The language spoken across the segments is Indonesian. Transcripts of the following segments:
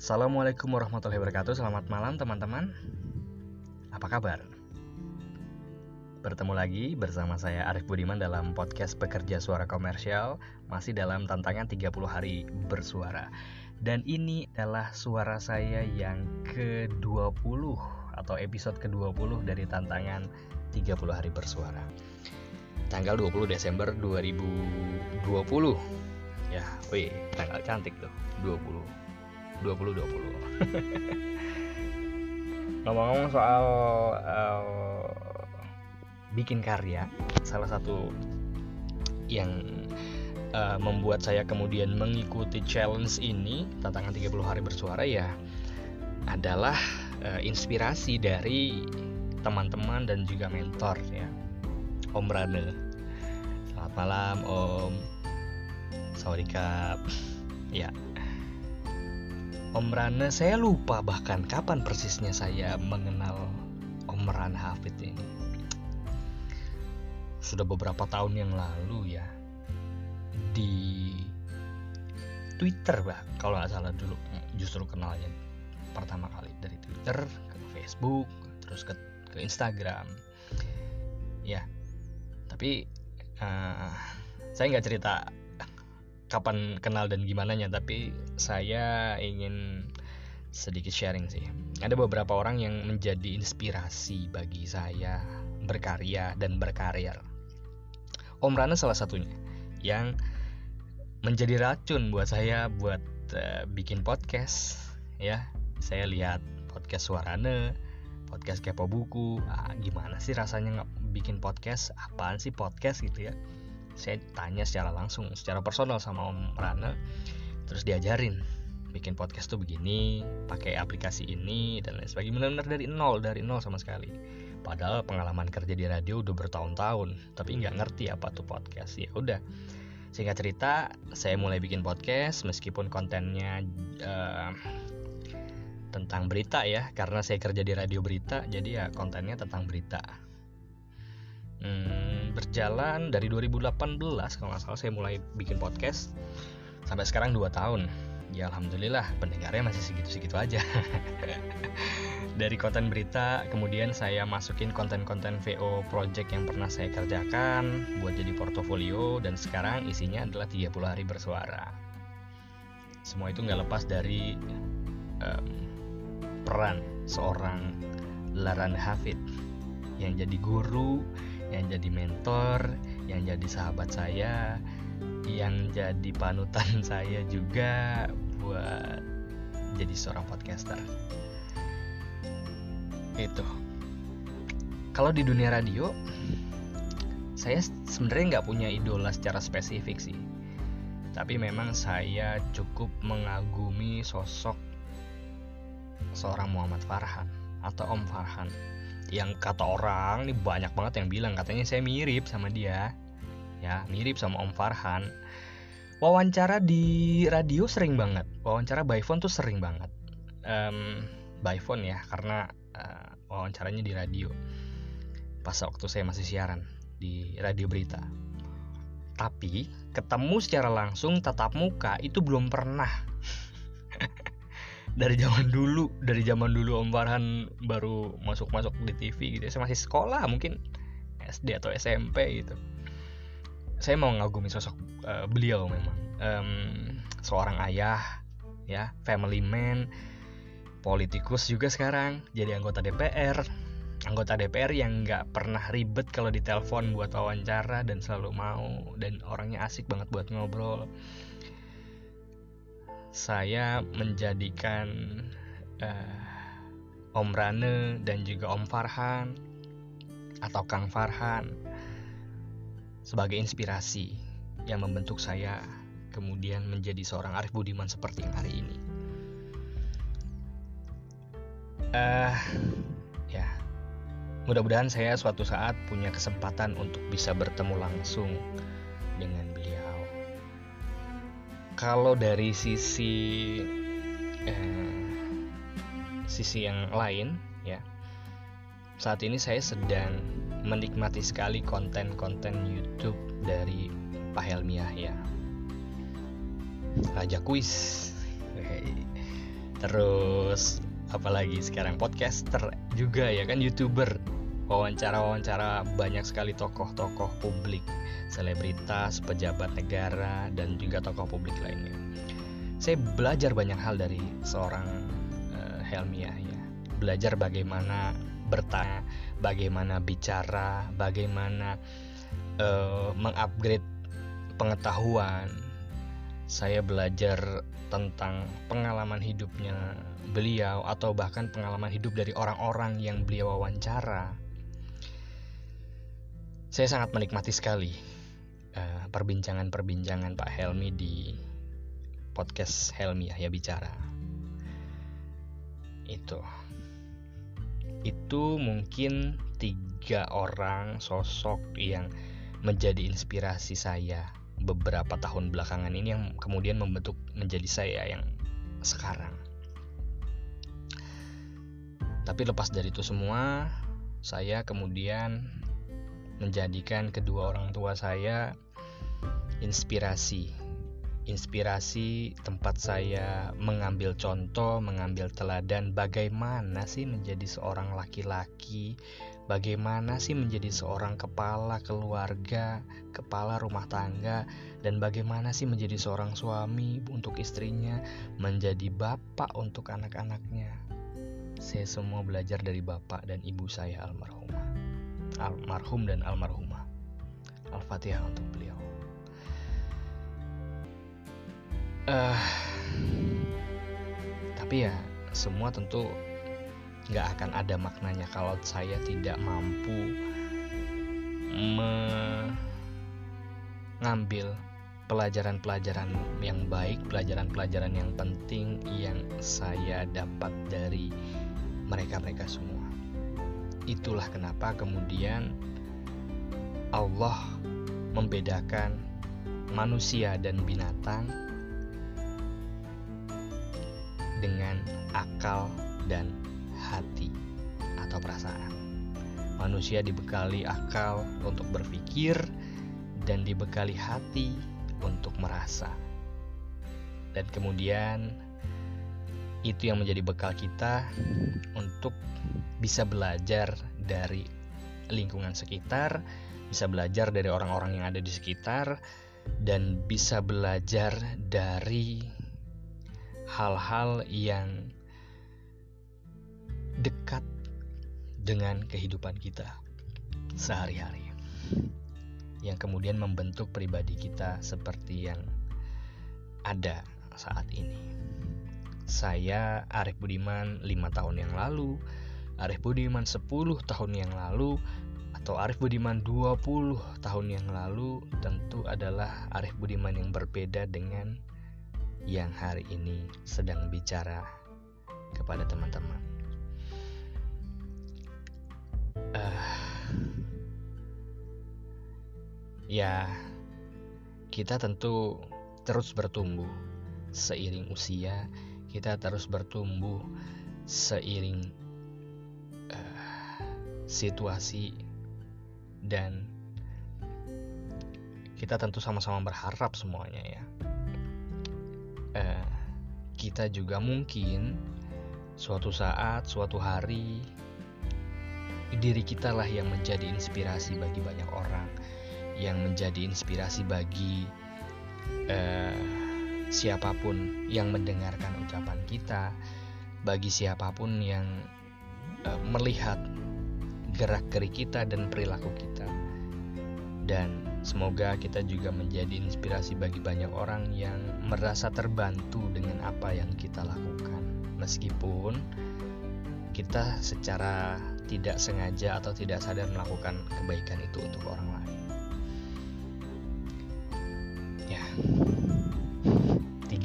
Assalamualaikum warahmatullahi wabarakatuh. Selamat malam teman-teman. Apa kabar? Bertemu lagi bersama saya Arif Budiman dalam podcast Pekerja Suara Komersial. Masih dalam tantangan 30 hari bersuara. Dan ini adalah suara saya yang ke-20 Atau episode ke-20 dari tantangan 30 hari bersuara. Tanggal 20 Desember 2020 Ya, wih, tanggal cantik tuh 20 2020 ngomong-ngomong soal uh, bikin karya salah satu yang uh, membuat saya kemudian mengikuti challenge ini tantangan 30 hari bersuara ya adalah uh, inspirasi dari teman-teman dan juga mentor ya. Om Rane. Selamat malam Om. Sawadikap ya Om Rana saya lupa bahkan kapan persisnya saya mengenal Om Rana Hafid ini. Sudah beberapa tahun yang lalu ya. Di Twitter bah kalau nggak salah dulu justru kenalnya pertama kali dari Twitter ke Facebook terus ke ke Instagram. Ya tapi uh, saya nggak cerita kapan kenal dan gimana nya tapi saya ingin sedikit sharing sih. Ada beberapa orang yang menjadi inspirasi bagi saya berkarya dan berkarir. Om Rana salah satunya yang menjadi racun buat saya buat uh, bikin podcast ya. Saya lihat podcast Suarane podcast kepo buku. Ah, gimana sih rasanya nggak bikin podcast? Apaan sih podcast gitu ya saya tanya secara langsung secara personal sama Om Rana terus diajarin bikin podcast tuh begini pakai aplikasi ini dan lain sebagainya. Benar-benar dari nol dari nol sama sekali. Padahal pengalaman kerja di radio udah bertahun-tahun tapi nggak ngerti apa tuh podcast. Ya udah singkat cerita saya mulai bikin podcast meskipun kontennya uh, tentang berita ya karena saya kerja di radio berita jadi ya kontennya tentang berita hmm, berjalan dari 2018 kalau nggak salah saya mulai bikin podcast. Sampai sekarang 2 tahun. Ya alhamdulillah pendengarnya masih segitu-segitu aja. Dari konten berita kemudian saya masukin konten-konten VO project yang pernah saya kerjakan buat jadi portofolio dan sekarang isinya adalah 30 hari bersuara. Semua itu nggak lepas dari um, peran seorang Laran Hafid yang jadi guru yang jadi mentor, yang jadi sahabat saya, yang jadi panutan saya juga buat jadi seorang podcaster. Itu. Kalau di dunia radio, saya sebenarnya nggak punya idola secara spesifik sih. Tapi memang saya cukup mengagumi sosok seorang Muhammad Farhan atau Om Farhan yang kata orang nih banyak banget yang bilang katanya saya mirip sama dia. Ya mirip sama Om Farhan. Wawancara di radio sering banget. Wawancara by phone tuh sering banget. Um, by phone ya karena uh, wawancaranya di radio. Pas waktu saya masih siaran di radio berita. Tapi ketemu secara langsung tatap muka itu belum pernah dari zaman dulu dari zaman dulu Om Farhan baru masuk masuk di TV gitu. Saya masih sekolah mungkin SD atau SMP gitu. Saya mau ngagumi sosok uh, beliau memang. Um, seorang ayah ya family man politikus juga sekarang jadi anggota DPR anggota DPR yang nggak pernah ribet kalau ditelepon buat wawancara dan selalu mau dan orangnya asik banget buat ngobrol saya menjadikan uh, Om Rane dan juga Om Farhan atau Kang Farhan sebagai inspirasi yang membentuk saya kemudian menjadi seorang Arif Budiman seperti yang hari ini. Uh, ya, mudah-mudahan saya suatu saat punya kesempatan untuk bisa bertemu langsung dengan kalau dari sisi eh, sisi yang lain ya saat ini saya sedang menikmati sekali konten-konten YouTube dari Pak Helmiah ya. Raja Kuis. Terus apalagi sekarang podcaster juga ya kan youtuber wawancara-wawancara banyak sekali tokoh-tokoh publik selebritas pejabat negara dan juga tokoh publik lainnya. Saya belajar banyak hal dari seorang uh, Helmiah ya. Belajar bagaimana bertanya bagaimana bicara bagaimana uh, mengupgrade pengetahuan. Saya belajar tentang pengalaman hidupnya beliau atau bahkan pengalaman hidup dari orang-orang yang beliau wawancara. Saya sangat menikmati sekali uh, perbincangan-perbincangan Pak Helmi di podcast Helmi ya bicara. Itu. Itu mungkin tiga orang sosok yang menjadi inspirasi saya beberapa tahun belakangan ini yang kemudian membentuk menjadi saya yang sekarang. Tapi lepas dari itu semua, saya kemudian menjadikan kedua orang tua saya inspirasi. Inspirasi tempat saya mengambil contoh, mengambil teladan bagaimana sih menjadi seorang laki-laki bagaimana sih menjadi seorang kepala keluarga, kepala rumah tangga, dan bagaimana sih menjadi seorang suami untuk istrinya, menjadi bapak untuk anak-anaknya. Saya semua belajar dari bapak dan ibu saya almarhumah. Almarhum dan almarhumah. Al-Fatihah untuk beliau. Uh, tapi ya semua tentu nggak akan ada maknanya kalau saya tidak mampu mengambil pelajaran-pelajaran yang baik, pelajaran-pelajaran yang penting yang saya dapat dari mereka-mereka semua. Itulah kenapa kemudian Allah membedakan manusia dan binatang dengan akal dan hati atau perasaan. Manusia dibekali akal untuk berpikir dan dibekali hati untuk merasa. Dan kemudian itu yang menjadi bekal kita untuk bisa belajar dari lingkungan sekitar, bisa belajar dari orang-orang yang ada di sekitar, dan bisa belajar dari hal-hal yang dekat dengan kehidupan kita sehari-hari yang kemudian membentuk pribadi kita seperti yang ada saat ini. Saya Arif Budiman 5 tahun yang lalu, Arif Budiman 10 tahun yang lalu, atau Arif Budiman 20 tahun yang lalu tentu adalah Arif Budiman yang berbeda dengan yang hari ini sedang bicara kepada teman-teman. Uh, ya kita tentu terus bertumbuh seiring usia kita terus bertumbuh seiring uh, situasi dan kita tentu sama-sama berharap semuanya ya. Uh, kita juga mungkin suatu saat suatu hari diri kita lah yang menjadi inspirasi bagi banyak orang, yang menjadi inspirasi bagi uh, siapa pun yang mendengarkan ucapan kita, bagi siapa pun yang uh, melihat gerak-gerik kita dan perilaku kita. Dan semoga kita juga menjadi inspirasi bagi banyak orang yang merasa terbantu dengan apa yang kita lakukan. Meskipun kita secara tidak sengaja atau tidak sadar melakukan kebaikan itu untuk orang lain.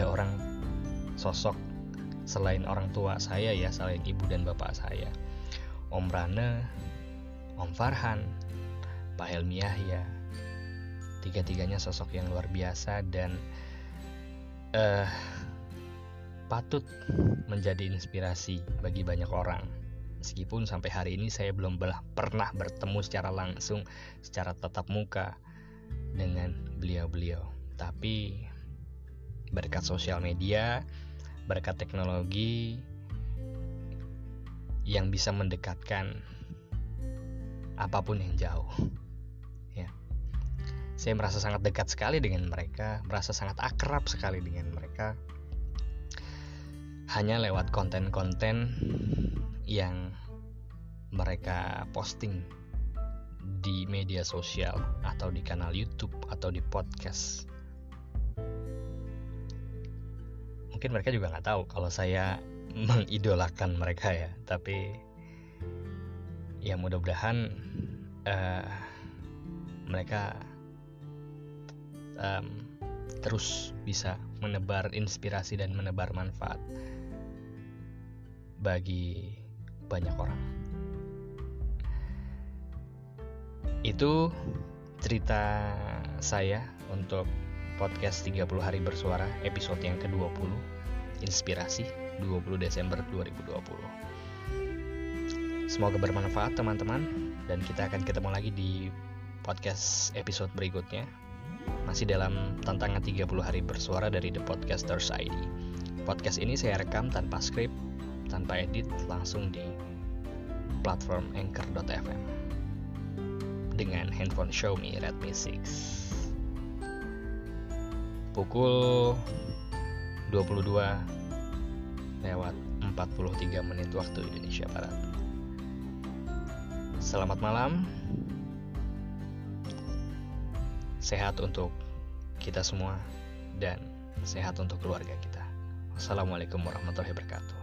Tiga orang sosok selain orang tua saya ya, selain ibu dan bapak saya, Om Rane, Om Farhan, Pak Helmi Yahya, tiga-tiganya sosok yang luar biasa dan uh, patut menjadi inspirasi bagi banyak orang. Meskipun sampai hari ini saya belum pernah bertemu secara langsung, secara tatap muka dengan beliau-beliau. Tapi berkat sosial media, berkat teknologi yang bisa mendekatkan apa pun yang jauh. Ya. Saya merasa sangat dekat sekali dengan mereka, merasa sangat akrab sekali dengan mereka. Hanya lewat konten-konten yang mereka posting di media sosial atau di kanal YouTube atau di podcast. Mungkin mereka juga nggak tahu kalau saya mengidolakan mereka ya. Tapi ya mudah-mudahan uh, mereka um, terus bisa menebar inspirasi dan menebar manfaat bagi banyak orang. Itu cerita saya untuk podcast 30 hari bersuara episode yang ke-20 inspirasi 20 Desember 2020. Semoga bermanfaat teman-teman dan kita akan ketemu lagi di podcast episode berikutnya. Masih dalam tantangan 30 hari bersuara dari The Podcasters ID. Podcast ini saya rekam tanpa skrip, tanpa edit, langsung di platform anchor.fm dengan handphone Xiaomi Redmi 6. Pukul 22 lewat 43 menit waktu Indonesia Barat. Selamat malam. Sehat untuk kita semua dan sehat untuk keluarga kita. Wassalamualaikum warahmatullahi wabarakatuh.